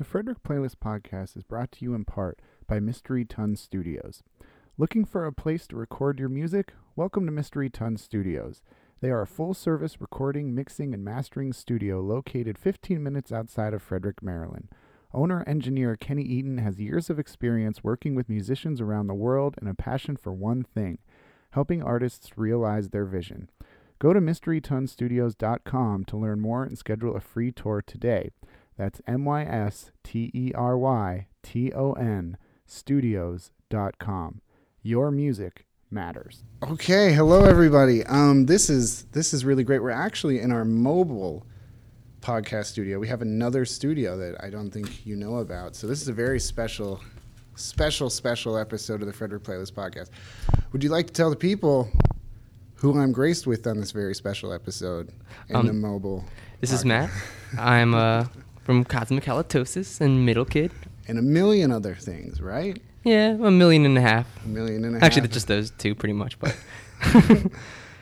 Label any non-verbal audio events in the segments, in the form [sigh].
The Frederick Playlist Podcast is brought to you in part by Mystery Ton Studios. Looking for a place to record your music? Welcome to Mystery Ton Studios. They are a full service recording, mixing, and mastering studio located 15 minutes outside of Frederick, Maryland. Owner engineer Kenny Eaton has years of experience working with musicians around the world and a passion for one thing helping artists realize their vision. Go to mysterytonstudios.com to learn more and schedule a free tour today. That's M Y S T E R Y T O N studios.com. Your music matters. Okay, hello everybody. Um this is this is really great. We're actually in our mobile podcast studio. We have another studio that I don't think you know about. So this is a very special special special episode of the Frederick Playlist podcast. Would you like to tell the people who I'm graced with on this very special episode in Um, the mobile This is? Matt. I'm uh, [laughs] from Cosmic Halitosis and Middle Kid. and a million other things, right? Yeah, a million and a half. A million and a Actually, half. just those two, pretty much. But [laughs]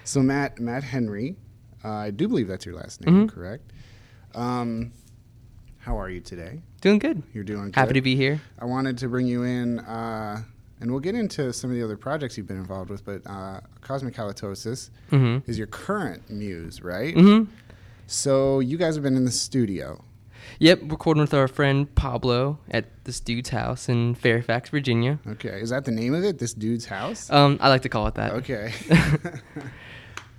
So Matt Matt Henry, uh, I do believe that's your last name, Mhm. correct? Um, how are you today? doing good. You're doing good. Happy to be here. I wanted to bring you in, uh, and we'll get into some of the other projects you've been involved with. But uh, Cosmic Halitosis Mm-hmm. is your current muse, right? Mm-hmm. So you guys have been in the studio. Yep, recording with our friend Pablo at this dude's house in Fairfax, Virginia. Okay, is that the name of it? This dude's house? Um, I like to call it that. okay. [laughs] [laughs]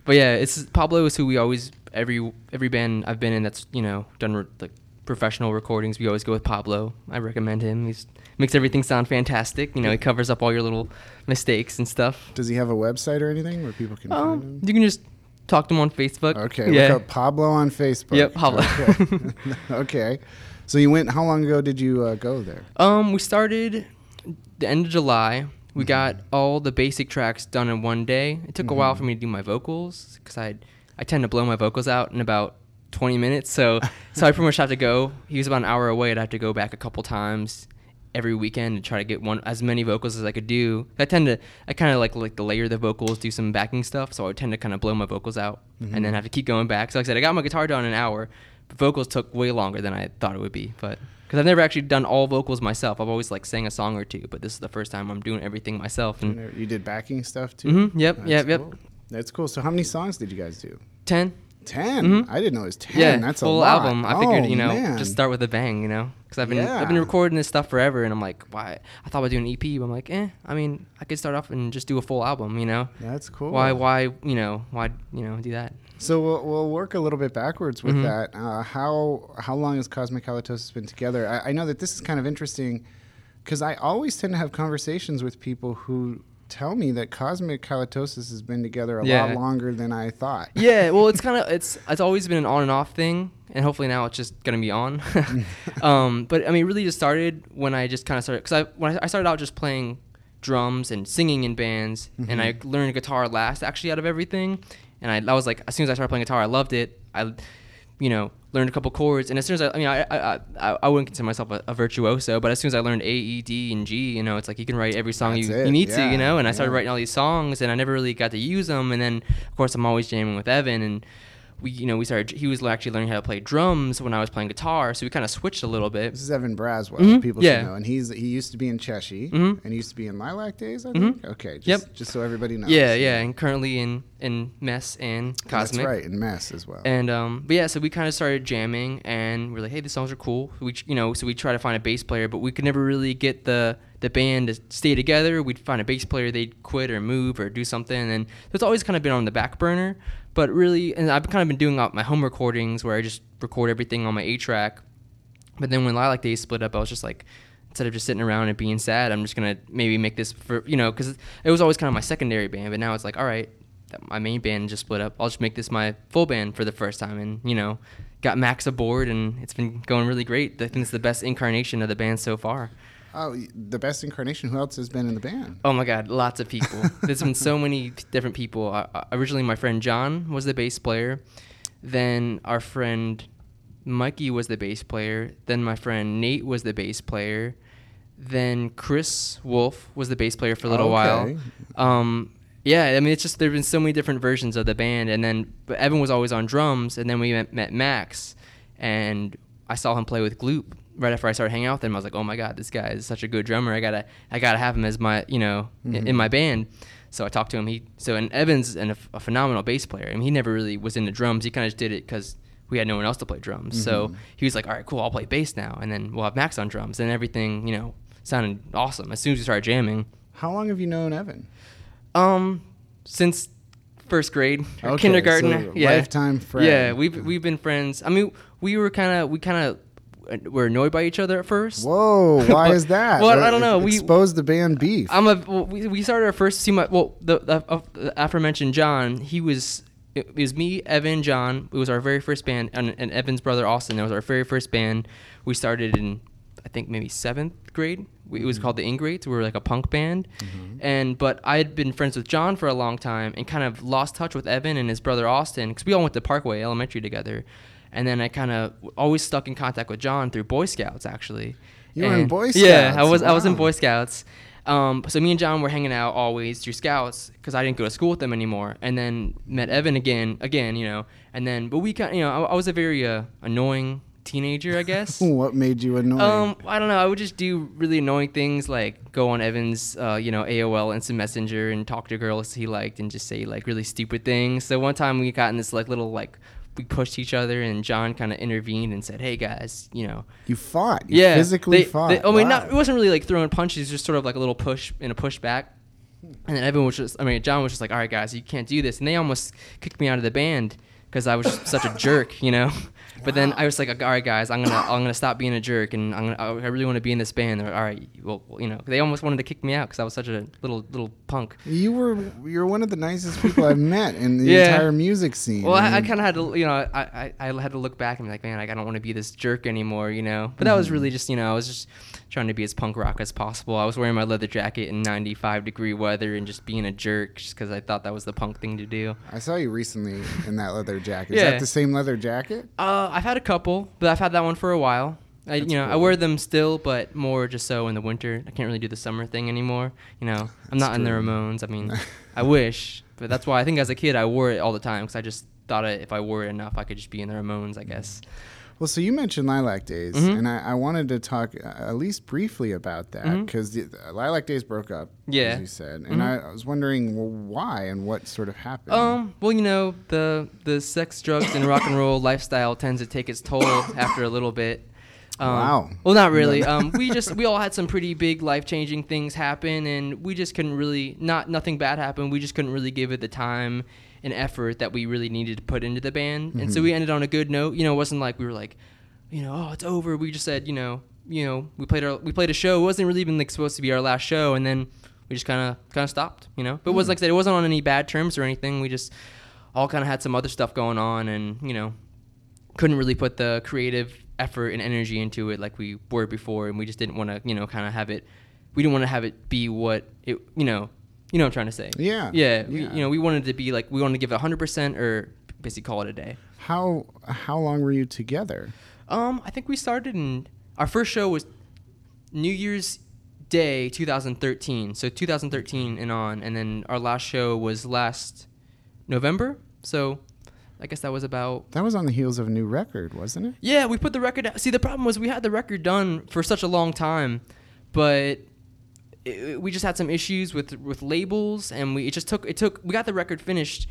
But yeah, it's Pablo is who we always every every band I've been in that's you know done re- like professional recordings. We always go with Pablo. I recommend him. He's makes everything sound fantastic. You know, he covers up all your little mistakes and stuff. Does he have a website or anything where people can find Um, him? you can just talk to him on Facebook. Okay, Yeah. look up Pablo on Facebook. Yep, Pablo. Okay. [laughs] okay. So you went. How long ago did you uh, go there? Um, we started the end of July. We Mm-hmm. got all the basic tracks done in one day. It took a while Mhm. for me to do my vocals because I I tend to blow my vocals out in about 20 minutes. So so I pretty much have to go. He was about an hour away. I'd have to go back a couple times every weekend to try to get one as many vocals as I could do. I tend to I kind of like like to layer the vocals, do some backing stuff. So I would tend to kind of blow my vocals out and then have to keep going back. So like I said, I got my guitar done in an hour. But vocals took way longer than I thought it would be, but because I've never actually done all vocals myself. I've always like sang a song or two, but this is the first time I'm doing everything myself. And You did backing stuff too. Mhm, yep, That's yep, yep. That's cool. So how many songs did you guys do? 10, 10 Mhm. I didn't know it was ten. yeah, That's full a lot. album. I figured, Oh, you know, man. just start with a bang, you know, because I've been I've been recording this stuff forever, and I'm like, why? I thought about doing an EP, but I'm like, eh. I mean, I could start off and just do a full album, you know. That's cool. Why? Why? You know? Why? You know? Do that? So we'll, we'll work a little bit backwards with Mhm. that. Uh, how how long has Cosmic Halitosis been together? I, I know that this is kind of interesting because I always tend to have conversations with people who tell me that Cosmic Halitosis has been together a Yeah. lot longer than I thought. yeah well it's [laughs] kind of it's it's always been an on and off thing and hopefully now it's just gonna be on [laughs] [laughs] um, but i mean it really just started when i just kind of started because i when I, I started out just playing drums and singing in bands and i learned guitar last actually out of everything and I, I was like as soon as i started playing guitar i loved it i you know learned a couple chords and as soon as i, I mean I, I i i wouldn't consider myself a, a virtuoso but as soon as i learned a e d and g you know it's like you can write every song you, you need to you know and i started yeah. writing all these songs and I never really got to use them. And then of course I'm always jamming with Evan and we you know we started he was actually learning how to play drums when I was playing guitar, so we kind of switched a little bit. This is Evan Braswell. Mhm, People yeah. should know, and he's he used to be in Cheshi, Mhm. and he used to be in Lilac Days. I Mhm. Okay. Just, Yep. Just so everybody knows. Yeah, yeah, and currently in in Mess and Cosmic. That's right, in Mess as well. And um, but yeah, so we kind of started jamming, and we're like, hey, these songs are cool. We, you know, so we try to find a bass player, but we could never really get the the band to stay together. We'd find a bass player, they'd quit or move or do something, and it's always kind of been on the back burner. But really, and I've kind of been doing uh, my home recordings where I just record everything on my eight track. But then when Lilac Days split up, I was just like, instead of just sitting around and being sad, I'm just gonna maybe make this for you know, because it was always kind of my secondary band. But now it's like, all right, my main band just split up. I'll just make this my full band for the first time, and you know, got Max aboard, and it's been going really great. I think it's the best incarnation of the band so far. Oh, the best incarnation. Who else has been in the band? Oh my God, lots of people. [laughs] There's been so many different people. Uh, uh, originally, my friend John was the bass player. Then our friend Mikey was the bass player. Then my friend Nate was the bass player. Then Chris Wolf was the bass player for a little Okay. while. Um, yeah, I mean, it's just there've been so many different versions of the band, and then but Evan was always on drums, and then we met, met Max, and I saw him play with Gloop, right after I started hanging out with him, I was like, oh my god, this guy is such a good drummer. I gotta I gotta have him as my you know in, in my band. So I talked to him. He so and Evans and a, a phenomenal bass player. I mean, he never really was into drums. He kind of just did it because we had no one else to play drums. So he was like, all right, cool, I'll play bass now, and then we'll have Max on drums, and everything you know sounded awesome as soon as we started jamming. How long have you known Evan? Um, since first grade, or Okay, kindergarten, so yeah, lifetime friend. Yeah, we've we've been friends. I mean, we were kind of we kind of were annoyed by each other at first. Whoa, [laughs] why is that? Well, I don't know, we- exposed the band beef. I'm a well, we, we started our first team. Well, the, the uh, the aforementioned John, he was it was me, Evan, John. It was our very first band, and, and Evan's brother Austin. That was our very first band. We started in I think maybe seventh grade. We, it was called the Ingrates. We were like a punk band, and but I had been friends with John for a long time and kind of lost touch with Evan and his brother Austin because we all went to Parkway Elementary together. And then I kind of always stuck in contact with John through Boy Scouts actually. You were in And- Boy [laughs] Yeah, I Scouts, was I was in. Boy Scouts. Um, so me and John were hanging out always through Scouts because I didn't go to school with them anymore. And then met Evan again, again, you know. And then, but we kind, you know, I, I was a very uh, annoying teenager, I guess. [laughs] what made you annoying? Um, I don't know. I would just do really annoying things like go on Evan's, uh, you know, AOL Instant Messenger and talk to girls he liked and just say like really stupid things. So one time we got in this like little like we pushed each other and John kind of intervened and said, "Hey guys, you know, you fought. You yeah, physically they- fought. they- I mean, not, it wasn't really like throwing punches, just sort of like a little push and a push back. And then Evan was just, I mean, John was just like, all right, guys, you can't do this. And they almost kicked me out of the band because I was such a jerk, you know? But then I was like, all right, guys, I'm gonna, [coughs] I'm gonna stop being a jerk, and I'm gonna, I really want to be in this band. Like, all right, well, you know, they almost wanted to kick me out because I was such a little, little punk. You were you're one of the nicest people I've met in the [laughs] Yeah. entire music scene. Well, I, I kind of had to, you know, I, I, I had to look back and be like, man, like, I don't want to be this jerk anymore, you know. But that was really just, you know, I was just trying to be as punk rock as possible. I was wearing my leather jacket in 95 degree weather and just being a jerk just because I thought that was the punk thing to do. I saw you recently in that leather jacket. Is Yeah. that the same leather jacket? Uh, I've had a couple, but I've had that one for a while. I, you know, I wear them still, but more just so in the winter. I can't really do the summer thing anymore. You know, I'm That's not in the true. Ramones. I mean, [laughs] I wish, but that's why I think as a kid I wore it all the time because I just thought it, if I wore it enough, I could just be in the Ramones, I guess. Well, so you mentioned Lilac Days, Mhm. and I, I wanted to talk uh, at least briefly about that because Lilac Days broke up, Yeah. as you said, and Mhm. I, I was wondering well, why and what sort of happened. Um, well, you know, the the sex, drugs, and rock and roll [coughs] lifestyle tends to take its toll after a little bit. Um, Wow. Well, not really. [laughs] Um, we just we all had some pretty big life changing things happen, and we just couldn't really not nothing bad happened. We just couldn't really give it the time and effort that we really needed to put into the band, and so Mhm. we ended on a good note. You know, it wasn't like we were like, you know, oh, it's over. We just said, you know, you know, we played our we played a show. It wasn't really even like supposed to be our last show, and then we just kind of kind of stopped. You know, but it was Hmm. like I said, it wasn't on any bad terms or anything. We just all kind of had some other stuff going on, and you know, couldn't really put the creative effort and energy into it like we were before, and we just didn't want to, you know, kind of have it. We didn't want to have it be what it, you know, you know what I'm trying to say. Yeah, Yeah. We, yeah. you know, we wanted to be like we wanted to give it 100 percent or basically call it a day. how how long were you together? Um, I think we started in our first show was New Year's Day 2013. So 2013 and on, and then our last show was last November. So I guess that was about That was on the heels of a new record, wasn't it? Yeah, we put the record. out. See, the problem was we had the record done for such a long time, but it, we just had some issues with with labels, and we it just took it took. We got the record finished.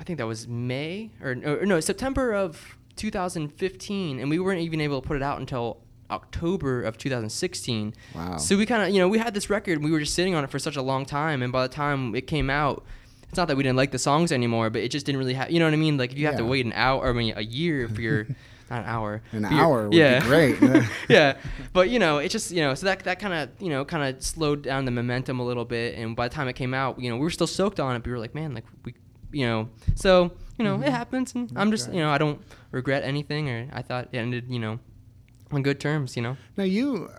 I think that was May or, or no September of 2015, and we weren't even able to put it out until October of 2016. Wow. So we kind of, you know, we had this record, and we were just sitting on it for such a long time, and by the time it came out, it's not that we didn't like the songs anymore, but it just didn't really have, you know what I mean? Like if you have to wait an hour, or I mean a year for your, [laughs] not an hour, An hour would be great. [laughs] yeah, but you know, it just, you know, so that that kind of, you know, kind of slowed down the momentum a little bit, and by the time it came out, you know, we were still soaked on it, but we were like, man, like we, you know, so you know, it happens, and I'm just, you know, I don't regret anything, or I thought it ended, you know, on good terms, you know. Now you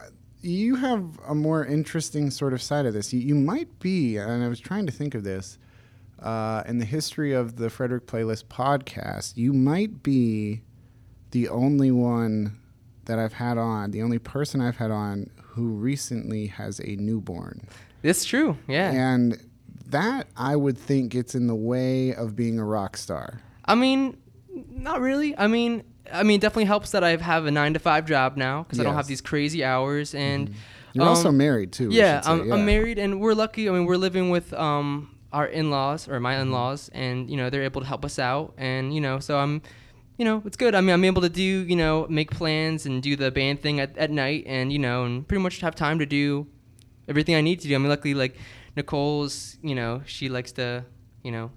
you have a more interesting sort of side of this. You, you might be, and I was trying to think of this uh, in the history of the Frederick Playlist podcast. You might be the only one that I've had on, the only person I've had on who recently has a newborn, It's true, yeah. and that I would think gets in the way of being a rock star. I mean, not really. I mean, I mean, definitely helps that I have a nine to five job now because I don't have these crazy hours. And You're also um, married too. yeah, I'm, I'm married, and we're lucky. I mean, we're living with um our in-laws or my Mm-hmm. in-laws, and you know they're able to help us out, and you know, so I'm, you know, it's good. I mean, I'm able to do you know make plans and do the band thing at, at night, and you know, and pretty much have time to do everything I need to do. I mean, luckily, like Nicole's, you know, she likes to, you know.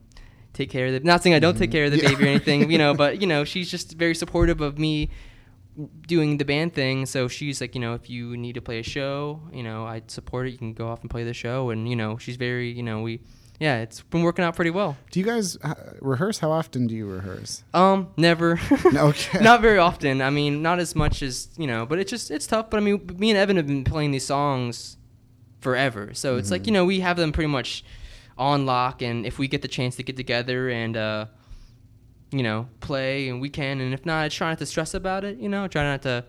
Take care of the. Not saying I don't take Mhm. care of the Yeah. baby or anything, you know, but you know, she's just very supportive of me doing the band thing. So she's like, you know, if you need to play a show, you know, I support it. You can go off and play the show. And, you know, she's very, you know, we, yeah, it's been working out pretty well. Do you guys uh, rehearse? How often do you rehearse? Um, never. [laughs] Okay. not very often. I mean, not as much as, you know, but it's just, it's tough. But I mean, me and Evan have been playing these songs forever. So it's like, Mhm. you know, we have them pretty much on lock. And if we get the chance to get together and, uh, you know, play and we can. And if not, I try not to stress about it, you know, try not to,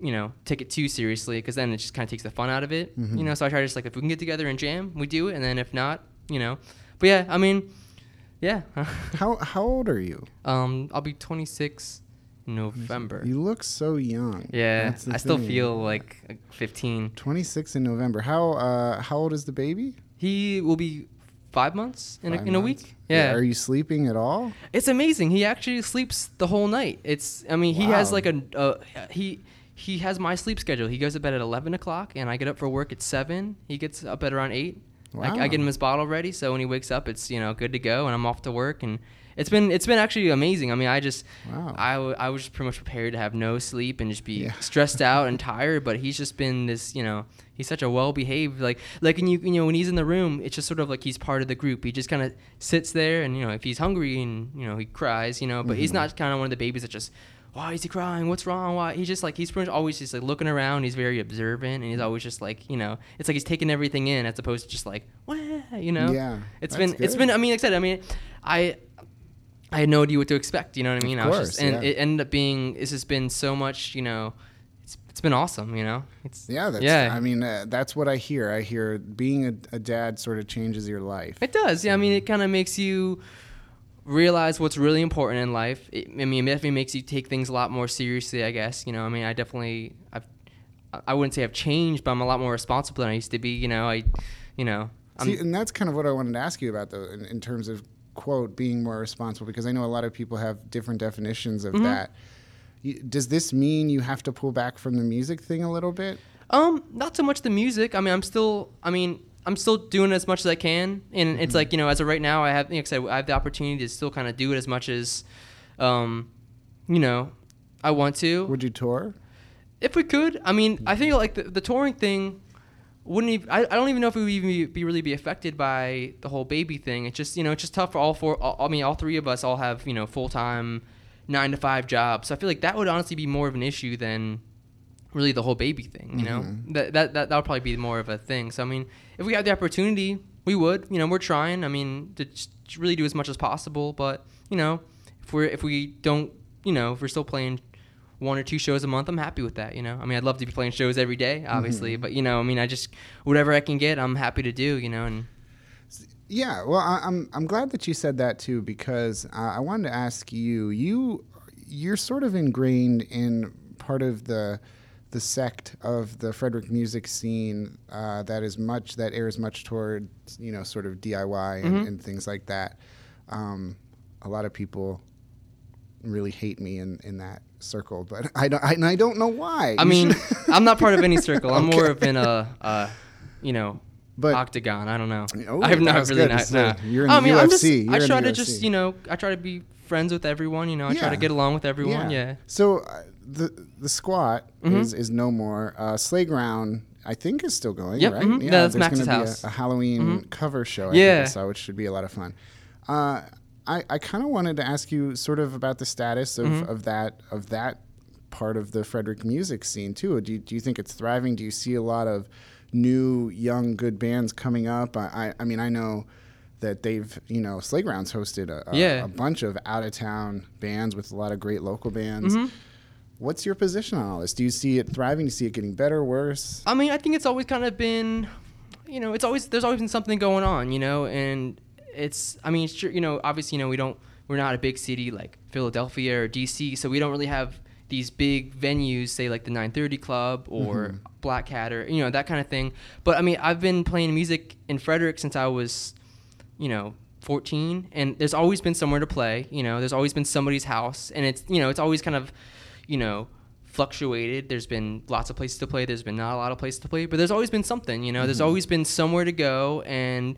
you know, take it too seriously because then it just kind of takes the fun out of it, Mhm. you know. So I try to just like, if we can get together and jam, we do it. And then if not, you know, but yeah, I mean, yeah. [laughs] How how old are you? um, I'll be 26 in November. You look so young. Yeah, I still thing. feel like uh, 15. 26 in November. How uh how old is the baby? He will be five months in, Five a, in a week. Yeah. Are you sleeping at all? It's amazing. He actually sleeps the whole night. It's. I mean, he has like a. Uh, he he has my sleep schedule. He goes to bed at eleven o'clock, and I get up for work at seven. He gets up at around eight. I, I get him his bottle ready, so when he wakes up, it's you know good to go, and I'm off to work. And it's been it's been actually amazing. I mean, I just Wow. I, w- I was just pretty much prepared to have no sleep and just be Yeah. stressed out and [laughs] tired. But he's just been this, you know, he's such a well behaved like like when you you know when he's in the room, it's just sort of like he's part of the group. He just kind of sits there and you know if he's hungry and you know he cries, you know, but he's Mhm. not kind of one of the babies that just why is he crying? What's wrong? Why? He's just like he's pretty much always just like looking around. He's very observant and he's always just like you know it's like he's taking everything in as opposed to just like Wah, you know. Yeah, It's been It's been I mean like I said I mean I I had no idea what to expect. You know what I mean? Of I was course, just, and yeah. it ended up being it's just been so much. You know, it's it's been awesome. You know, it's Yeah, that's yeah. I mean, uh, that's what I hear. I hear being a, a dad sort of changes your life. It does. Yeah, I mean, it kind of makes you realize what's really important in life. It, I mean, it definitely makes you take things a lot more seriously. I guess. You know, I mean, I definitely I've I wouldn't say I've changed, but I'm a lot more responsible than I used to be. You know, I, you know, I'm, See, and that's kind of what I wanted to ask you about, though, in, in terms of quote being more responsible, because I know a lot of people have different definitions of Mhm. that. You, does this mean you have to pull back from the music thing a little bit? Um, not so much the music. I mean, I'm still. I mean, I'm still doing as much as I can, and it's like you know, as of right now, I have, like I said, I have the opportunity to still kind of do it as much as, um, you know, I want to. Would you tour? If we could, I mean, I think like the, the touring thing wouldn't even. I, I don't even know if it would even be, be really be affected by the whole baby thing. It's just you know, it's just tough for all four. All, I mean, all three of us all have you know full time, nine to five jobs. So I feel like that would honestly be more of an issue than really the whole baby thing. You know, Mhm. that that that that would probably be more of a thing. So I mean, if we had the opportunity, we would. You know, we're trying. I mean, to really do as much as possible. But you know, if we're if we don't, you know, if we're still playing one or two shows a month, I'm happy with that. You know, I mean, I'd love to be playing shows every day, obviously, Mhm. but you know, I mean, I just whatever I can get, I'm happy to do. You know, and Yeah, well, I, I'm I'm glad that you said that too because uh, I wanted to ask you. You you're sort of ingrained in part of the the sect of the Frederick music scene uh, that is much that airs much toward you know sort of DIY and, Mhm. and things like that. Um, a lot of people really hate me in, in that circle, but I don't I, and I don't know why. I mean, I'm not part of any [laughs] circle. I'm more of in a, uh, you know, But- octagon. I don't know. Oh, I have not that's really not. Nah. you're in I the mean, I'm just, UFC. I try to just, you know, I try to be friends with everyone. You know, I try to get along with everyone. Yeah. So uh, the the squat Mhm. is is no more. Uh, Slayground, I think, is still going. Yep, right? mhm. Yeah, that's there's Max's house. A, a Halloween Mhm. cover show. I Yeah. think I saw, which should be a lot of fun. Uh, I I kind of wanted to ask you sort of about the status of, Mhm. of that of that part of the Frederick music scene too. Do you, do you think it's thriving? Do you see a lot of new young good bands coming up? I I, I mean I know. That they've, you know, Slaygrounds hosted a, a, Yeah. a bunch of out of town bands with a lot of great local bands. Mhm. What's your position on all this? Do you see it thriving? Do you see it getting better, worse? I mean, I think it's always kind of been, you know, it's always there's always been something going on, you know, and it's I mean, sure, you know, obviously, you know, we don't we're not a big city like Philadelphia or DC, so we don't really have these big venues, say like the 930 Club or Mhm. Black Cat or you know that kind of thing. But I mean, I've been playing music in Frederick since I was, you know, 14, and there's always been somewhere to play. You know, there's always been somebody's house, and it's you know it's always kind of, you know, fluctuated. There's been lots of places to play. There's been not a lot of places to play, but there's always been something. You know, there's Mhm. always been somewhere to go and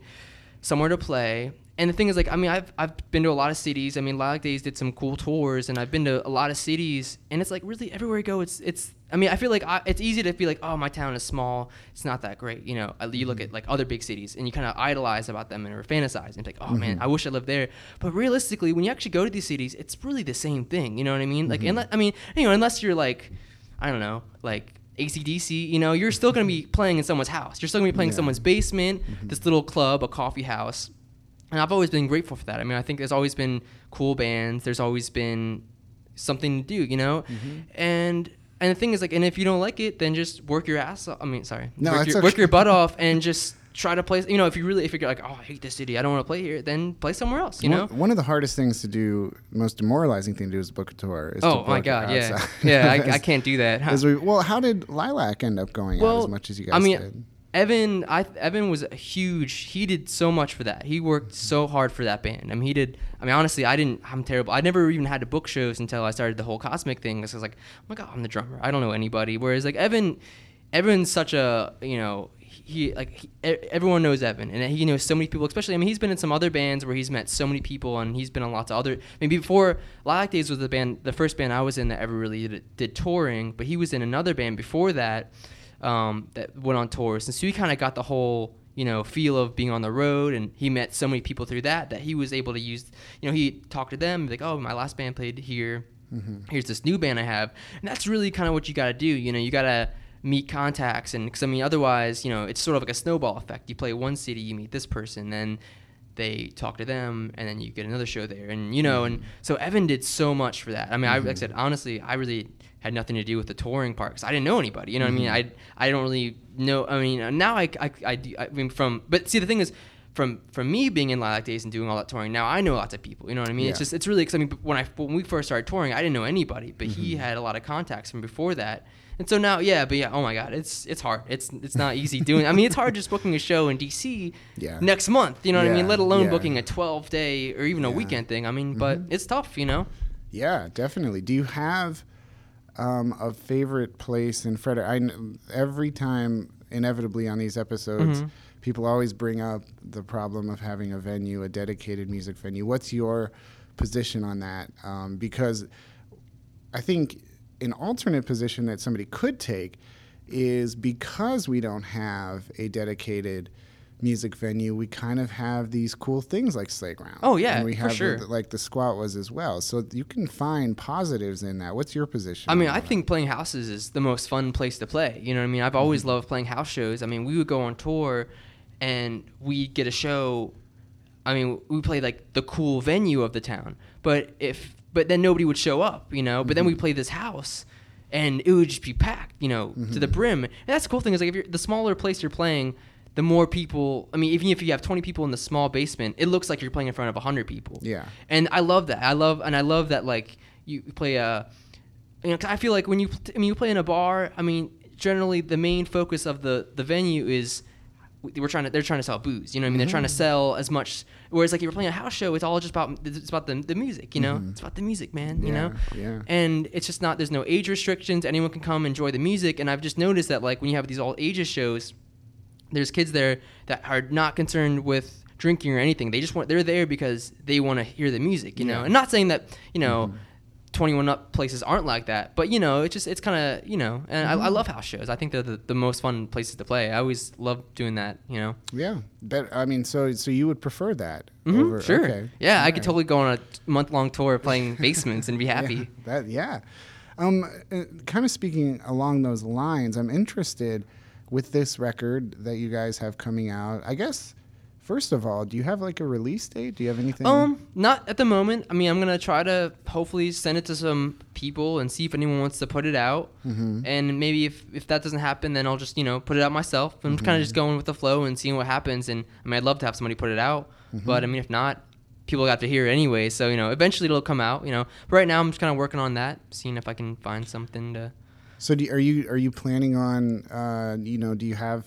somewhere to play. And the thing is, like, I mean, I've I've been to a lot of cities. I mean, Lilac Days did some cool tours, and I've been to a lot of cities. And it's like really everywhere you go, it's it's. I mean, I feel like I, it's easy to feel like, oh, my town is small. It's not that great. You know, you look at like other big cities, and you kind of idolize about them and or fantasize, and it's like, oh man, Mhm. I wish I lived there. But realistically, when you actually go to these cities, it's really the same thing. You know what I mean? Like, Mhm. unless, I mean, you know, unless you're like, I don't know, like. ACDC, you know, you're still gonna be playing in someone's house. You're still gonna be playing in Yeah. someone's basement, Mhm. this little club, a coffee house. And I've always been grateful for that. I mean, I think there's always been cool bands. There's always been something to do, you know? Mhm. And and the thing is like and if you don't like it, then just work your ass off. I mean, sorry. No, work, your, okay. work your butt [laughs] off and just try to play, you know, if you really if you're like, "Oh, I hate this city. I don't want to play here." Then play somewhere else, you one, know? one of the hardest things to do, most demoralizing thing to do is book a tour. Is to Oh my god, yeah. Yeah, I, [laughs] I can't do that. As we, well, how did Lilac end up going out as much as you guys I mean, did? Evan, I Evan was huge. He did so much for that. He worked so hard for that band. I mean, he did. I mean, honestly, I didn't. I'm terrible. I never even had to book shows until I started the whole Cosmic thing. Because I was like, oh my god, I'm the drummer. I don't know anybody. Whereas like Evan, Evan's such a you know he like he, everyone knows Evan and he knows so many people. Especially I mean, he's been in some other bands where he's met so many people and he's been on lots of other. Maybe before Lilac Days was the band, the first band I was in that ever really did, did touring. But he was in another band before that um, that went on tours, and so he kind of got the whole you know feel of being on the road, and he met so many people through that that he was able to use. You know, he talked to them like, oh, my last band played here. Mhm. Here's this new band I have, and that's really kind of what you got to do. You know, you got to meet contacts, and because I mean, otherwise, you know, it's sort of like a snowball effect. You play one city, you meet this person, then they talk to them, and then you get another show there, and you know, and so Evan did so much for that. I mean, I, like I said, honestly, I really had nothing to do with the touring part because I didn't know anybody. You know what I mean? I I don't really know. I mean, now I I, I, I mean from but see the thing is. From, from me being in Lilac Days and doing all that touring, now I know lots of people. You know what I mean? It's just it's really because I mean when I when we first started touring, I didn't know anybody, but he Mhm. had a lot of contacts from before that. And so now, yeah, but yeah, oh my God, it's it's hard. It's it's not easy doing. I mean, it's hard just booking a show in DC Yeah. next month. You know what I mean? Let alone yeah. booking a 12 day or even a weekend thing. I mean, but Mhm. it's tough. You know? Yeah, definitely. Do you have um, a favorite place in Frederick? I kn- every time, inevitably on these episodes, Mhm. people always bring up the problem of having a venue, a dedicated music venue. What's your position on that? Um, because I think an alternate position that somebody could take is because we don't have a dedicated music venue, we kind of have these cool things like Slayground. Oh, yeah, and we for have sure. the- like the squat was as well. So you can find positives in that. What's your position? I mean, I that? think playing houses is the most fun place to play. You know what I mean? I've always Mm-hmm. loved playing house shows. I mean, we would go on tour and we'd get a show. I mean, we played like the cool venue of the town, but if but then nobody would show up, you know. But then we Mhm. played this house, and it would just be packed, you know, to the Mhm. brim. And that's the cool thing is like if you're the smaller place you're playing, the more people. I mean, even if you have 20 people in the small basement, it looks like you're playing in front of 100 people Yeah. and I love that. I love and I love that like you play a, you know, 'cause I feel like when you I mean you play in a bar. I mean generally the main focus of the the venue is we're trying to they're trying to sell booze. You know what I mean? They're trying to Mhm. sell as much. Whereas like if you're playing a house show, it's all just about it's about the the music. You know, Mhm. it's about the music, man. You yeah. know. Yeah. And it's just not. There's no age restrictions. Anyone can come enjoy the music. And I've just noticed that like when you have these all ages shows, there's kids there that are not concerned with drinking or anything. They just want they're there because they want to hear the music. You know, Yeah. and not saying that you know. Mhm. 21 up places aren't like that but you know it's just it's kind of you know and I, I Mhm. love house shows i think they're the, the most fun places to play i always love doing that you know Yeah. But I mean, so so you would prefer that Mhm, over? sure Okay. yeah i All could right. totally go on a month long tour playing [laughs] basements and be happy Yeah, that yeah. Um, kind of speaking along those lines, I'm interested with this record that you guys have coming out. I guess first of all, do you have like a release date? Do you have anything? Um, not at the moment. I mean, I'm gonna try to hopefully send it to some people and see if anyone wants to put it out. Mhm. And maybe if, if that doesn't happen, then I'll just you know put it out myself. I'm kind Mhm. of just going with the flow and seeing what happens. And I mean, I'd love to have somebody put it out, but I mean, if not, people got to hear it anyway. So you know, eventually it'll come out. You know, but right now I'm just kind of working on that, seeing if I can find something to. So do, are you are you planning on uh, you know do you have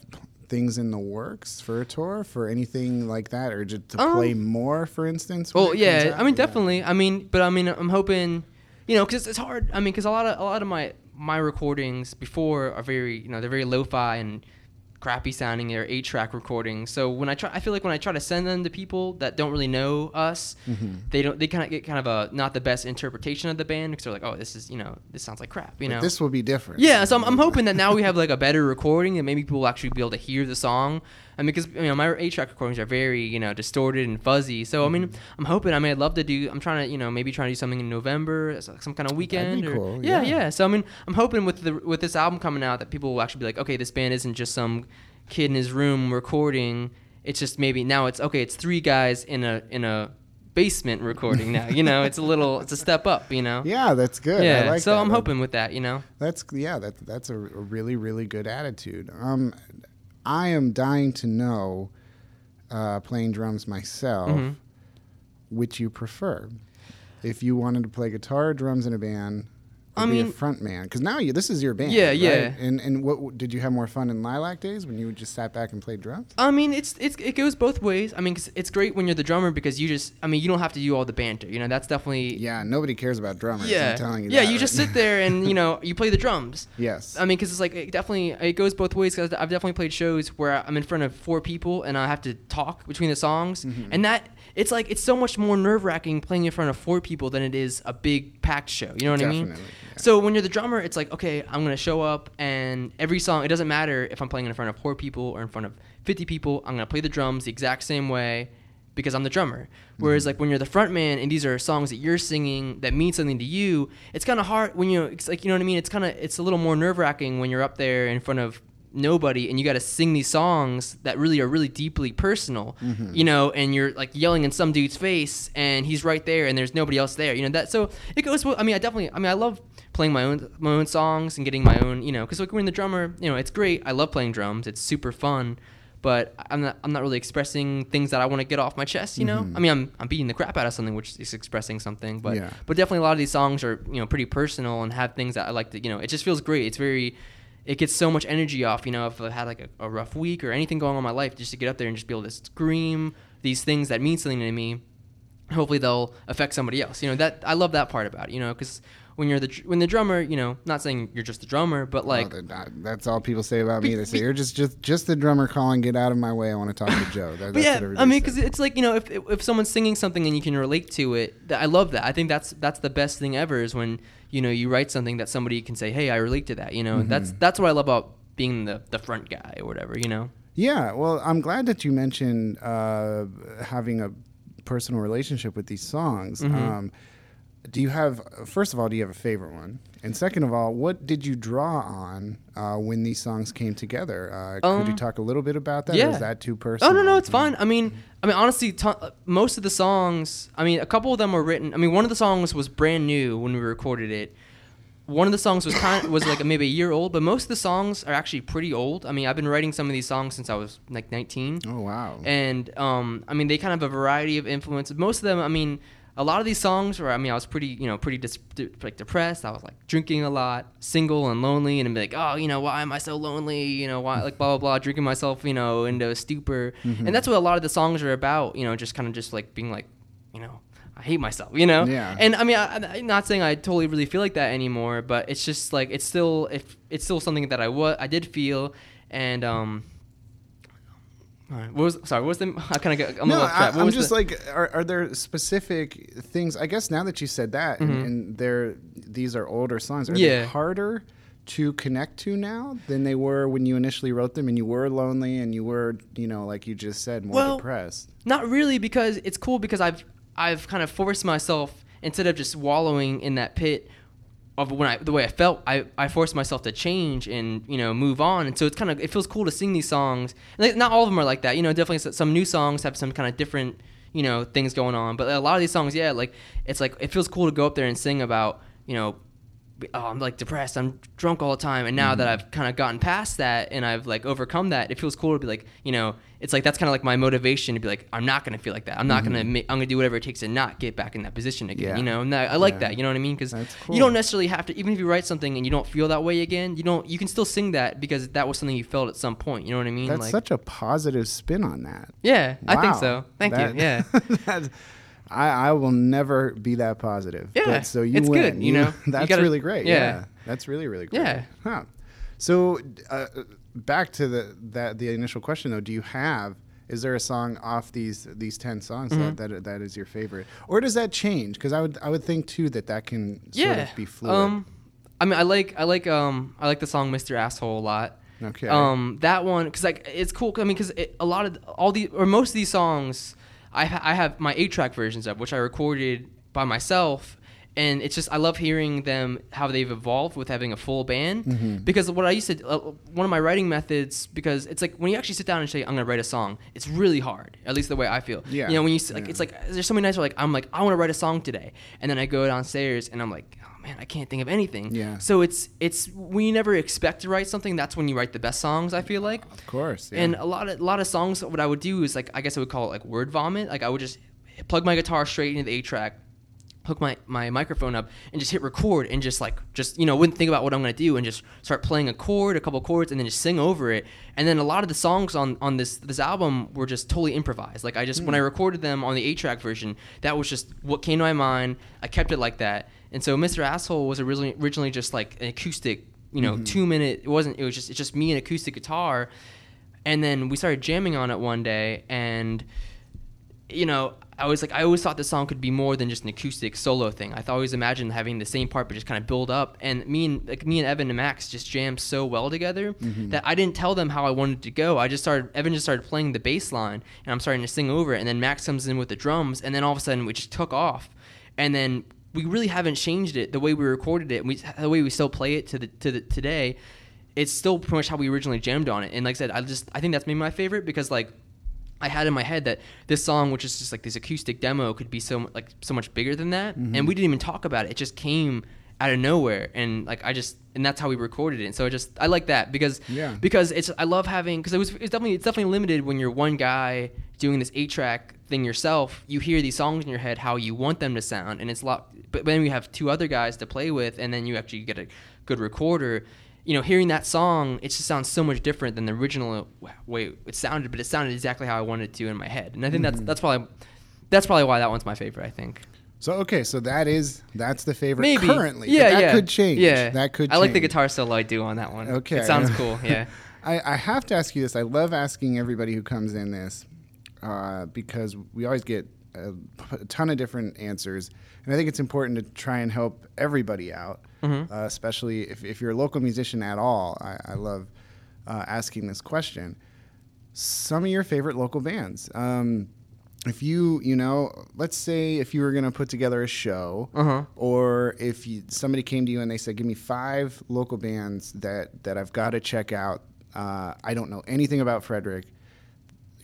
things in the works for a tour for anything like that or just to Um, play more for instance? Well, yeah. I mean definitely. I mean, but I mean I'm hoping, you know, because it's hard. I mean, because a lot of a lot of my my recordings before are very you know they're very lo-fi and crappy sounding they're eight track recording. so when i try i feel like when i try to send them to people that don't really know us Mm-hmm. they don't they kind of get kind of a not the best interpretation of the band because they're like oh this is you know this sounds like crap you But know this will be different. yeah, so I'm, I'm hoping that now we have like a better recording and maybe people will actually be able to hear the song. I mean, because you know my eight track recordings are very you know distorted and fuzzy. So I mean, Mm-hmm. I'm hoping. I mean, I'd love to do. I'm trying to you know maybe trying to do something in November, like, some kind of weekend. or, cool, Yeah, yeah. yeah. So I mean, I'm hoping with the with this album coming out that people will actually be like, okay, this band isn't just some kid in his room recording. It's just maybe now it's okay. It's three guys in a in a basement recording now. You know, it's a little it's a step up. You know. Yeah, that's good. Yeah. I like so that. I'm hoping with that. You know. That's yeah, that that's a, a really really good attitude. Um, I am dying to know, uh, playing drums myself, Mhm. which you prefer. If you wanted to play guitar or drums in a band, I be a mean- front man, because now you this is your band. Yeah, right? yeah. And and what did you have more fun in Lilac days when you just sat back and played drums? I mean, it's it's it goes both ways. I mean, 'cause it's great when you're the drummer because you just, I mean, you don't have to do all the banter. You know, that's definitely Yeah, nobody cares about drummers. yeah, I'm telling you. yeah. you just right? sit there and you [laughs] know you play the drums. yes. I mean, because it's like it definitely it goes both ways. Because I've definitely played shows where I'm in front of four people and I have to talk between the songs, Mm-hmm. and that it's like it's so much more nerve wracking playing in front of four people than it is a big packed show. You know what I mean? So when you're the drummer, it's like okay, I'm gonna show up and every song. It doesn't matter if I'm playing in front of four people or in front of 50 people. I'm gonna play the drums the exact same way because I'm the drummer. Whereas Mm-hmm. like when you're the front man and these are songs that you're singing that mean something to you, it's kind of hard when you it's like you know what I mean. It's kind of it's a little more nerve wracking when you're up there in front of nobody and you got to sing these songs that really are really deeply personal Mm-hmm. you know and you're like yelling in some dude's face and he's right there and there's nobody else there you know that so it goes well i mean i definitely i mean i love playing my own my own songs and getting my own you know because like when the drummer you know it's great. I love playing drums. It's super fun. But i'm not i'm not really expressing things that i want to get off my chest you know? Mm-hmm. I mean i'm i'm beating the crap out of something which is expressing something but Yeah. but definitely a lot of these songs are you know pretty personal and have things that i like to you know it just feels great. It's very it gets so much energy off you know if i had like a, a rough week or anything going on in my life just to get up there and just be able to scream these things that mean something to me. Hopefully they'll affect somebody else. You know that i love that part about it you know because when you're the when the drummer you know not saying you're just the drummer but like Oh, that- that's all people say about me. They say you're just just just the drummer calling, "Get out of my way! I want to talk to Joe." [laughs] That, but that's yeah, I mean, because it's like you know, if if someone's singing something and you can relate to it, that I love that. I think that's that's the best thing ever is when you know you write something that somebody can say, "Hey, I relate to that." You know, that's Mm-hmm. that's what I love about being the the front guy or whatever. You know. Yeah, well, I'm glad that you mentioned uh, having a personal relationship with these songs. Mm-hmm. Um, do you have, first of all, do you have a favorite one? And second of all, what did you draw on uh, when these songs came together? Uh, could you Um, talk a little bit about that? Yeah. is that too personal? Oh no, no, it's fine. I mean, I mean, honestly, ton- most of the songs. I mean, a couple of them were written. I mean, one of the songs was brand new when we recorded it. One of the songs was kind of, was like maybe a year old, but most of the songs are actually pretty old. I mean, I've been writing some of these songs since I was like 19. Oh, wow. and um, I mean they kind of have a variety of influences. Most of them, I mean, a lot of these songs were, I mean, I was pretty, you know, pretty dis- like depressed. I was like drinking a lot, single and lonely, and I'd be like, oh, you know, why am I so lonely? You know, why, like blah blah blah, drinking myself, you know, into a stupor. And that's what a lot of the songs are about. You know, just kind of just like being like, you know. I hate myself, you know. Yeah. And I mean, I, I'm not saying I totally really feel like that anymore, but it's just like it's still if it's still something that I was I did feel, and um, all right. What was sorry? What was the? [laughs] I kind of got. I'm no, I, trapped. What I'm was just the, like, are, are there specific things? I guess now that you said that, and, and they're these are older songs, are Mm-hmm. Yeah. they harder to connect to now than they were when you initially wrote them, and you were lonely, and you were, you know, like you just said, more Well, depressed. not really because it's cool because I've I've kind of forced myself instead of just wallowing in that pit of when I the way I felt I, I forced myself to change and you know move on. And so it's kind of it feels cool to sing these songs. Like, not all of them are like that. You know definitely some new songs have some kind of different you know things going on. But a lot of these songs yeah like it's like it feels cool to go up there and sing about you know oh, I'm like depressed. I'm drunk all the time. And now that Mm-hmm. I've kind of gotten past that and I've like overcome that, it feels cool to be like, you know, it's like that's kind of like my motivation to be like, I'm not gonna feel like that. I'm not gonna. Ma- I'm gonna do whatever it takes to not get back in that position again. Mm-hmm. Yeah. You know, and that, I like Yeah. that. You know what I mean? Because That's you don't necessarily have to. Even if you write something and you don't feel that way again, you don't. You can still sing that because that was something you felt at some point. You know what I mean? That's like, such a positive spin on that. yeah, I think so. Thank That- you. Yeah. [laughs] that's- I, I will never be that positive. Yeah, But so you it's win. good, you know? [laughs] You gotta- really great. Yeah. yeah. That's really really great. Yeah. Huh. So uh, back to the that the initial question though, do you have is there a song off these these 10 songs Mm-hmm. that, that that is your favorite? Or does that change? Cuz I would I would think too that that can sort yeah. of be fluid. Um, I mean, I like I like um I like the song "Mr. Asshole" a lot. Okay. Um, that one because like it's cool. I mean, because a lot of all the or most of these songs, I ha- I have my eight track versions of which I recorded by myself. And it's just I love hearing them how they've evolved with having a full band Mm-hmm. because what I used to uh, one of my writing methods because it's like when you actually sit down and say I'm gonna write a song it's really hard at least the way I feel Yeah, you know when you like yeah. it's like there's so many nights where like I'm like I want to write a song today and then I go downstairs and I'm like oh man I can't think of anything. Yeah. so it's it's when you never expect to write something that's when you write the best songs I feel like. Of course. Yeah. and a lot of a lot of songs what I would do is like I guess I would call it like word vomit. Like I would just plug my guitar straight into the eight track hook my, my microphone up and just hit record and just like just you know wouldn't think about what I'm gonna do and just start playing a chord a couple chords and then just sing over it. And then a lot of the songs on on this this album were just totally improvised. Like I just when I hmm. recorded them on the eight track version that was just what came to my mind. I kept it like that and so Mr. Asshole was originally originally just like an acoustic you know mm-hmm. two minute it wasn't it was just it's just me and acoustic guitar. And then we started jamming on it one day and you know i was like i always thought the song could be more than just an acoustic solo thing. I always imagined having the same part but just kind of build up. And me and like me and evan and max just jammed so well together mm-hmm. that i didn't tell them how i wanted to go. I just started evan just started playing the bass line and i'm starting to sing over it. And then max comes in with the drums and then all of a sudden we just took off. And then we really haven't changed it the way we recorded it and we, the way we still play it to the to the today it's still pretty much how we originally jammed on it. And like I said, I just I think that's maybe my favorite because like I had in my head that this song, which is just like this acoustic demo, could be so like so much bigger than that. Mm-hmm. And we didn't even talk about it. It just came out of nowhere, and like I just and that's how we recorded it. And so I just I like that because Yeah. because it's I love having because it was it's definitely it's definitely limited when you're one guy doing this eight track thing yourself. You hear these songs in your head how you want them to sound, and it's a lot. But then you have two other guys to play with, and then you actually get a good recorder. You know, hearing that song, it just sounds so much different than the original way it sounded. But it sounded exactly how I wanted it to in my head, and I think that's mm-hmm. that's probably that's probably why that one's my favorite. I think. so okay, so that is that's the favorite Maybe currently. but Yeah, that yeah. could change. Yeah, That could I like the guitar solo I do on that one. Okay. it sounds [laughs] cool. Yeah. I, I have to ask you this. I love asking everybody who comes in this uh, because we always get a, a [laughs] ton of different answers. And I think it's important to try and help everybody out, Mm-hmm. uh, especially if, if you're a local musician at all. I, I love uh, asking this question. Some of your favorite local bands. Um, if you, you know, let's say if you were going to put together a show, Uh-huh. or if you, somebody came to you and they said, "Give me five local bands that that I've got to check out." Uh, I don't know anything about Frederick.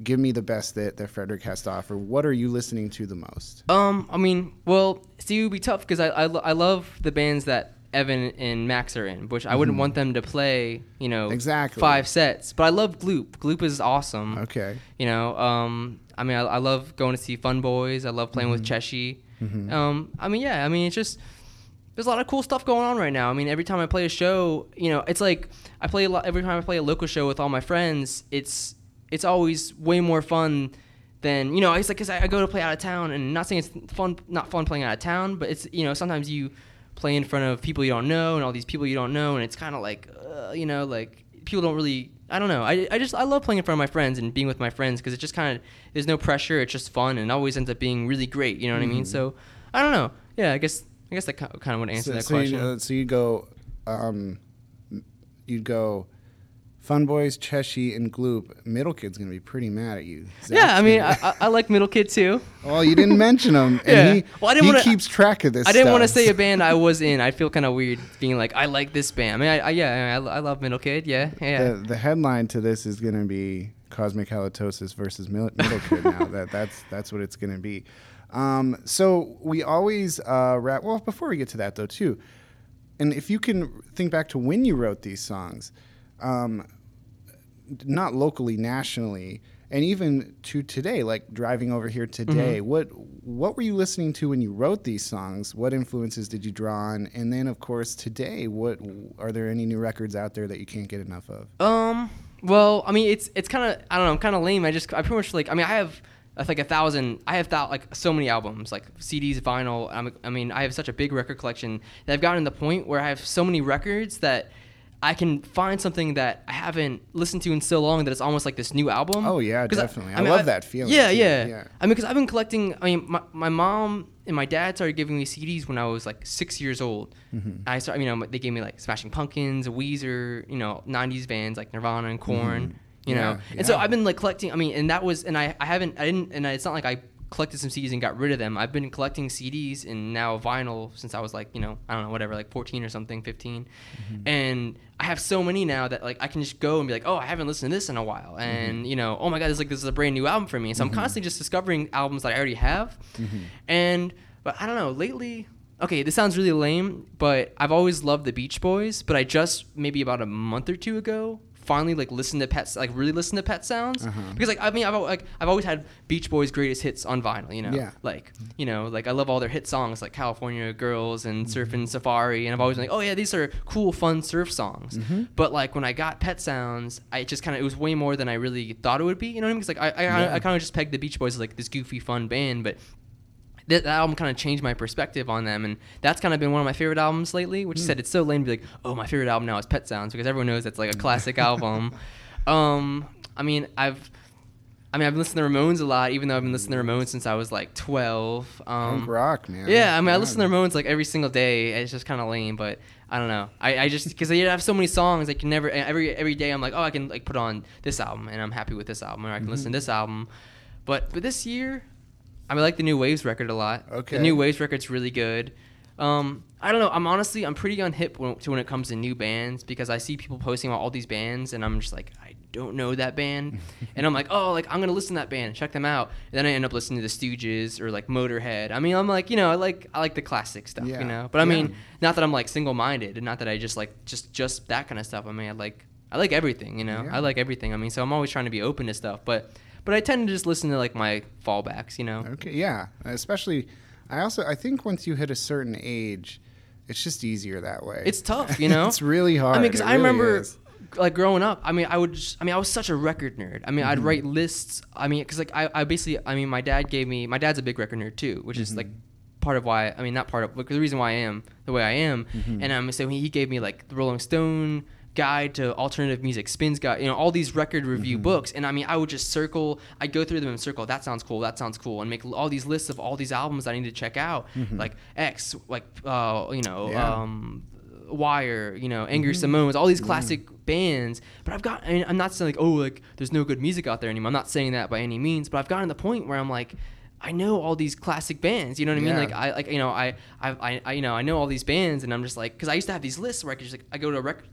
Give me the best that, that Frederick has to offer. What are you listening to the most? Um, I mean, well, see, it would be tough because I, I, lo- I love the bands that Evan and Max are in, which I wouldn't want them to play, you know, Mm-hmm. Exactly. five sets. But I love Gloop. Gloop is awesome. Okay. You know, um, I mean, I, I love going to see Fun Boys. I love playing with Cheshi. Um, I mean, yeah, I mean, it's just there's a lot of cool stuff going on right now. I mean, every time I play a show, you know, it's like I play a lot. Every time I play a local show with all my friends, it's it's always way more fun than you know. It's like because I, I go to play out of town, and not saying it's fun, not fun playing out of town, but it's you know sometimes you play in front of people you don't know and all these people you don't know, and it's kind of like uh, you know like people don't really. I don't know. I, I just I love playing in front of my friends and being with my friends because it just kind of there's no pressure. It's just fun and it always ends up being really great. You know what I mean? So I don't know. Yeah, I guess I guess that kind of would answer so, that so question. You, uh, so you go, um, you'd go, Fun Boys, Cheshi, and Gloop. Middle Kid's gonna be pretty mad at you. Zach's yeah, I mean, I, I, like Middle Kid too. well, you didn't mention him, and Yeah. he, Well, I didn't he wanna- keeps track of this. I didn't want to say a [laughs] band I was in. I feel kind of weird being like, I like this band. I mean, I, I yeah, I, I love Middle Kid. Yeah, yeah. The, the headline to this is to be Cosmic Halitosis versus Middle Kid. Now [laughs] that that's that's what it's to be. Um, so we always uh, wrap. Well, before we get to that though, too, and if you can think back to when you wrote these songs, um, not locally, nationally, and even to today, like driving over here today, Mm-hmm. what what were you listening to when you wrote these songs? What influences did you draw on? And then, of course, today, what are there any new records out there that you can't get enough of? Um. Well, I mean, it's it's kind of I don't know. I'm kind of lame. I just I pretty much like I mean I have I have like a thousand. I have thou, like so many albums, like CDs, vinyl. I'm, I mean, I have such a big record collection that I've gotten to the point where I have so many records that I can find something that I haven't listened to in so long that it's almost like this new album. Oh, yeah, definitely. I love that feeling, Yeah, too. yeah, Yeah. I mean, because I've been collecting. I mean, my, my mom and my dad started giving me CDs when I was like six years old. Mm-hmm. I started, you know, they gave me like Smashing Pumpkins, Weezer, you know, '90s bands like Nirvana and Korn. You know, Mm-hmm. Yeah, and so. I've been like collecting. I mean, and that was, and I, I haven't, I didn't, and it's not like I collected some CDs and got rid of them. I've been collecting CDs and now vinyl since I was like, you know, I don't know, whatever, like 14 or something, 15. Mm-hmm. And I have so many now that like I can just go and be like, oh, I haven't listened to this in a while, and Mm-hmm. you know, oh my god, this is like this is a brand new album for me. So I'm constantly just discovering albums that I already have, Mm-hmm. and but I don't know, lately. Okay, this sounds really lame, but I've always loved the Beach Boys. But I just maybe about a month or two ago finally like listen to Pet, like really listen to Pet Sounds Uh-huh. because like I mean I've like I've always had Beach Boys greatest hits on vinyl, you know, Yeah. like you know like I love all their hit songs like California Girls and Mm-hmm. Surfing Safari, and I've always been like, oh yeah, these are cool, fun surf songs. Mm-hmm. But like when I got Pet Sounds, I just kind of it was way more than I really thought it would be. You know what I mean? Because like I I, Yeah. I kind of just pegged the Beach Boys as like this goofy, fun band, but that, that album kind of changed my perspective on them, and that's kind of been one of my favorite albums lately. Which said it's so lame to be like, oh, my favorite album now is Pet Sounds because everyone knows that's like a classic album. [laughs] Um, I mean, I've. I mean, I've listened to Ramones a lot, even though I've been listening to Ramones since I was like 12. Um, Punk rock, man. yeah, I mean, I listen to Ramones like every single day. It's just kind of lame, but I don't know. I, I just because they have so many songs, I can never every every day I'm like, oh, I can like put on this album, and I'm happy with this album, or I can listen to this album. But but this year, I mean, I like the New Waves record a lot. Okay. the New Waves record's really good. Um, I don't know. I'm honestly I'm pretty unhip when, to when it comes to new bands because I see people posting about all these bands, and I'm just like, I don't know that band, [laughs] and I'm like, oh, like I'm gonna listen to that band, check them out, and then I end up listening to the Stooges or like Motorhead. I mean, I'm like, you know, I like I like the classic stuff, Yeah. you know. But I Yeah. mean, not that I'm like single minded, and not that I just like just just that kind of stuff. I mean, I like I like everything, you know. Yeah. I like everything. I mean, so I'm always trying to be open to stuff, but but I tend to just listen to like my fallbacks, you know. Okay, yeah. Especially, I also I think once you hit a certain age, it's just easier that way. It's tough, [laughs] you know. it's really hard. I mean, because I really remember, is. like growing up. I mean, I would. Just, I mean, I was such a record nerd. I mean, I'd Mm-hmm. write lists. I mean, because like I, I basically. I mean, my dad gave me. My dad's a big record nerd too, which is like Mm-hmm. part of why. I mean, not part of, but the reason why I am the way I am. Mm-hmm. And um, so he, he gave me like the Rolling Stone guide to alternative music spins guide you know all these record review Mm-hmm. books and i mean i would just circle i'd go through them and circle that sounds cool that sounds cool and make all these lists of all these albums i need to check out like x like uh you know Mm-hmm. Yeah. um Wire, you know, Angry Mm-hmm. Samoans, all these classic bands. But I've got, I mean, I'm not saying like, oh, like there's no good music out there anymore. I'm not saying that by any means. But I've gotten to the point where I'm like, I know all these classic bands. You know what I mean? Yeah. Like I, like you know, I, I, I, I you know, I know all these bands, and I'm just like, because I used to have these lists where I could just like, I go to a record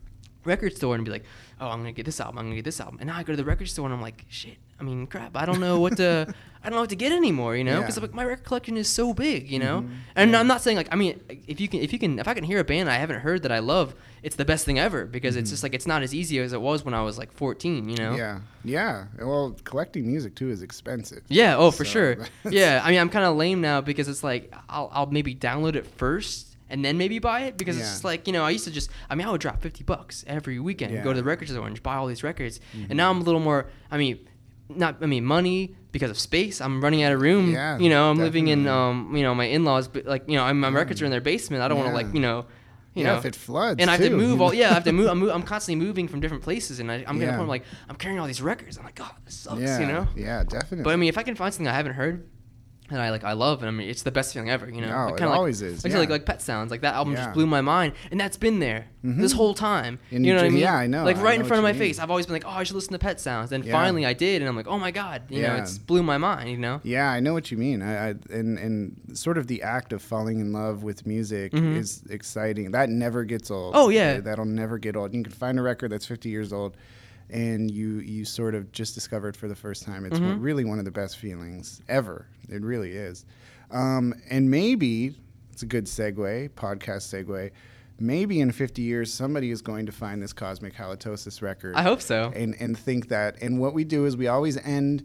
record store and be like, oh, I'm gonna get this album, I'm gonna get this album, and now I go to the record store and I'm like, shit. I mean, crap. I don't know what to, I don't know what to get anymore. You know, because Yeah. like my record collection is so big. You know, Mhm. and I'm not saying like, I mean, if you can, if you can, if I can hear a band I haven't heard that I love, it's the best thing ever because it's just like it's not as easy as it was when I was like 14. You know. Mm-hmm. Yeah, yeah. Well, collecting music too is expensive. Yeah. Oh, for So sure. [laughs] Yeah. I mean, I'm kind of lame now because it's like I'll, I'll maybe download it first and then maybe buy it? Because it's just like you know I used to just I mean I would drop 50 bucks every weekend go to the record store and just buy all these records. Mm-hmm. and now I'm a little more I mean not I mean money because of space. I'm running out of room Yeah, you know I'm living in um you know my in-laws but like you know I'm, my records are in their basement. I don't want to like you know you yeah, know. if it floods, and I have to move all yeah I have to move [laughs] I'm, I'm constantly moving from different places and I, I'm gonna. Yeah. where, like I'm carrying all these records. I'm like God this sucks yeah, you know? Yeah, definitely. but I mean, if I can find something I haven't heard and I like, I love, and I mean, it's the best feeling ever. You know, No, Like, it like, always is, Like, I like like Pet Sounds, like that album Yeah. just blew my mind, and that's been there this Mhm. whole time. And you know what I mean? yeah, I know, Like right in front of my mean. face. I've always been like, oh, I should listen to Pet Sounds. and Yeah. finally I did, and I'm like, oh my god, you know, it's blew my mind. You know? Yeah, I know what you mean. I, I and and sort of the act of falling in love with music Mhm. is exciting. That never gets old. Oh, yeah. that'll never get old. You can find a record that's 50 years old, and you you sort of just discovered for the first time. It's Mhm. really one of the best feelings ever. It really is. Um, and maybe it's a good segue, podcast segue. maybe in 50 years somebody is going to find this cosmic halitosis record I hope so. and and think that and what we do is we always end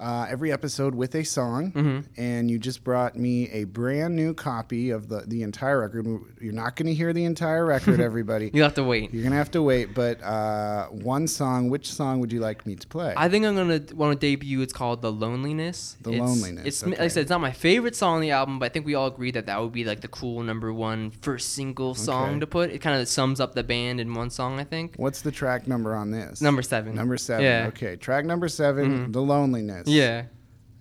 uh, every episode with a song Mm-hmm. and you just brought me a brand new copy of the the entire record you're not going to hear the entire record [laughs] everybody You'll have to wait. you're going to have to wait but uh, one song which song would you like me to play I think I'm gonna want to debut. It's called "The Loneliness." The It's- Loneliness, It's like. I said, it's not my favorite song on the album, but I think we all agree that that would be like the cool number one first single song Okay. to put. It kind of sums up the band in one song. I think what's the track number on this number seven. number seven Yeah. okay track number 7 Mhm. the loneliness Yeah.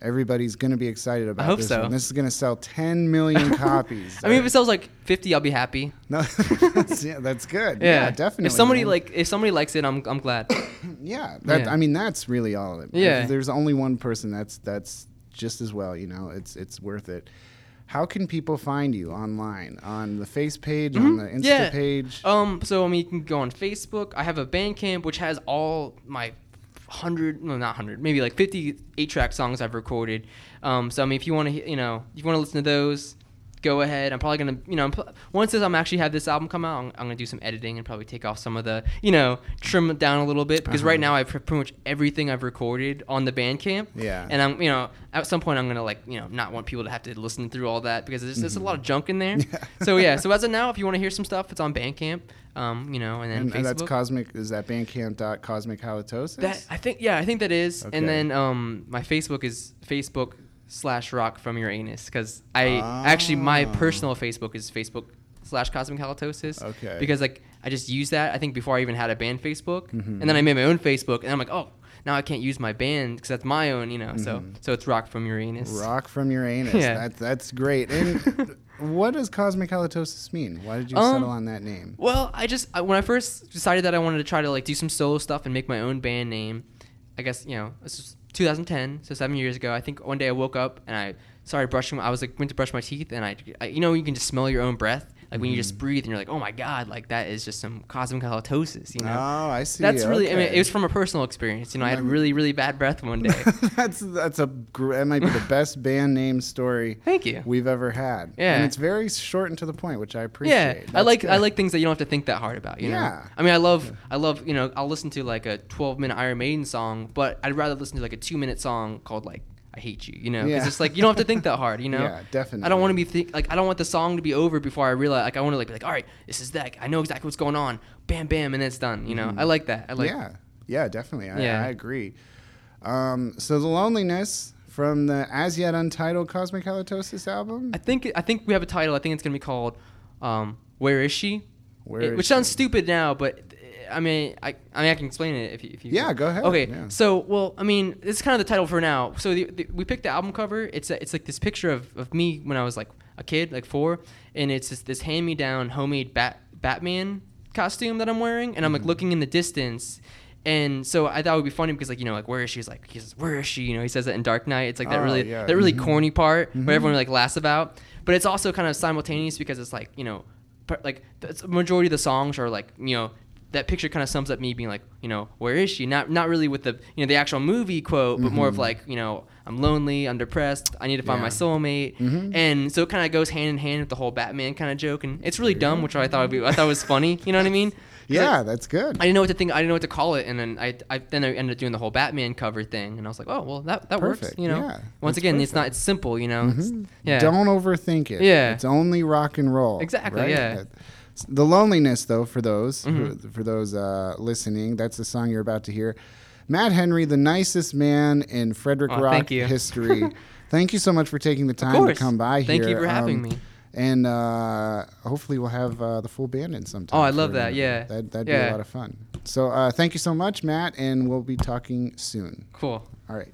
everybody's going to be excited about I hope this so. one. this is going to sell 10 million [laughs] copies I mean, if it sells like 50, I'll be happy. no, [laughs] that's, yeah, that's good. Yeah, definitely. If somebody man. like, if somebody likes it, I'm, I'm glad. [coughs] yeah, that, Yeah. I mean, that's really all of it. Yeah. If there's only one person, that's that's just as well. You know, it's it's worth it. How can people find you online on the face page, on the Insta Mm-hmm. Yeah. page? Um, so I mean, you can go on Facebook. I have a Bandcamp which has all my hundred, no, not hundred, maybe like fifty eight-track songs I've recorded. Um, so I mean, if you want to, you know, if you want to listen to those, go ahead. I'm probably gonna, you know, once this I'm actually have this album come out, I'm, I'm gonna do some editing and probably take off some of the, you know, trim it down a little bit because right Uh-huh. now I have pretty much everything I've recorded on the Bandcamp. Yeah. And I'm, you know, at some point I'm gonna like, you know, not want people to have to listen through all that because there's, there's a lot of junk in there. [laughs] Yeah. so yeah, so as of now, if you want to hear some stuff, it's on Bandcamp. Um, you know, and then and, Facebook. and that's cosmic. Is that Bandcamp.cosmic halitosis? that I think yeah, I think that is. Okay. And then um, my Facebook is Facebook slash Rock from your anus because I actually my Ah. personal Facebook is Facebook slash Cosmic Halitosis. Okay. Because like I just use that I think before I even had a band Facebook, Mhm. and then I made my own Facebook, and I'm like oh. Now I can't use my band because that's my own, you know. So Mhm. so it's Rock from Uranus. Rock from your [laughs] anus. Yeah. That, that's great. And [laughs] what does cosmic halitosis mean? Why did you Um, settle on that name? Well, I just I, when I first decided that I wanted to try to like do some solo stuff and make my own band name, I guess you know it's was 2010, so seven years ago. I think one day I woke up and I started brushing. I was like went to brush my teeth and I, I you know you can just smell your own breath like when you just breathe and you're like oh my god like that is just some cosmic halitosis you know. Oh, I see. That's really. I mean, it was from a personal experience. You know, I had Mm. really, really bad breath one day. [laughs] that's that's a gr- that might be the [laughs] best band name story Thank you. we've ever had. Yeah. and it's very short and to the point, which I appreciate. Yeah, I That's like I like things that you don't have to think that hard about. You know. Yeah. I mean, I love I love you know I'll listen to like a 12 minute Iron Maiden song, but I'd rather listen to like a two minute song called like I hate you. You know, 'Cause Yeah. it's like you don't have to think that hard. You [laughs] know. Yeah, definitely. I don't want to be think like I don't want the song to be over before I realize like I want to like be like all right this is that I know exactly what's going on bam bam and it's done you know Mhm. I like that I like yeah, yeah, definitely. I, Yeah. I agree. Um, so the loneliness from the as yet untitled Cosmic Halitosis album. I think I think we have a title I think it's gonna be called um, Where Is She Where It- is which sounds stupid now, but I mean, I I mean, I can explain it if you. If you Yeah, go ahead, Okay, yeah. so well, I mean, this is kind of the title for now. So the, the, we picked the album cover. It's a, it's like this picture of, of me when I was like a kid, like four, and it's this, this hand me down homemade Bat Batman costume that I'm wearing, and I'm Mm-hmm. like looking in the distance. And so I thought it would be funny because like you know like where is she? He's like he says where is she? You know he says that in Dark Knight. It's like that Oh, really yeah. that really Mhm. corny part Mhm. where everyone like laughs about. But it's also kind of simultaneous because it's like you know like the majority of the songs are like you know that picture kind of sums up me being like you know where is she not not really with the you know the actual movie quote but more of Mhm. like you know i'm lonely i'm depressed i need to find my Yeah. soulmate Mhm. and so it kind of goes hand in hand with the whole batman kind of joke and it's really dumb which i thought would be i thought was funny you know what i mean? [laughs] yeah, I, that's good. I didn't know what to think i didn't know what to call it and then i, I then i ended up doing the whole batman cover thing and i was like oh well that that works you know Yeah, once again it's not it's simple you know Mhm. yeah Don't overthink it. Yeah. It's only rock and roll. Exactly, right? yeah. The loneliness, though, for those who, Mhm. for those uh, listening, that's the song you're about to hear. Matt Henry, the nicest man in Frederick Aw, Rock thank history. [laughs] thank you so much for taking the time to come by Thank here. Thank you for having Um, me. And uh, hopefully we'll have uh, the full band in sometime. Oh, I love that, yeah. That, that'd be a lot of fun. So uh, thank you so much, Matt, and we'll be talking soon. cool All right.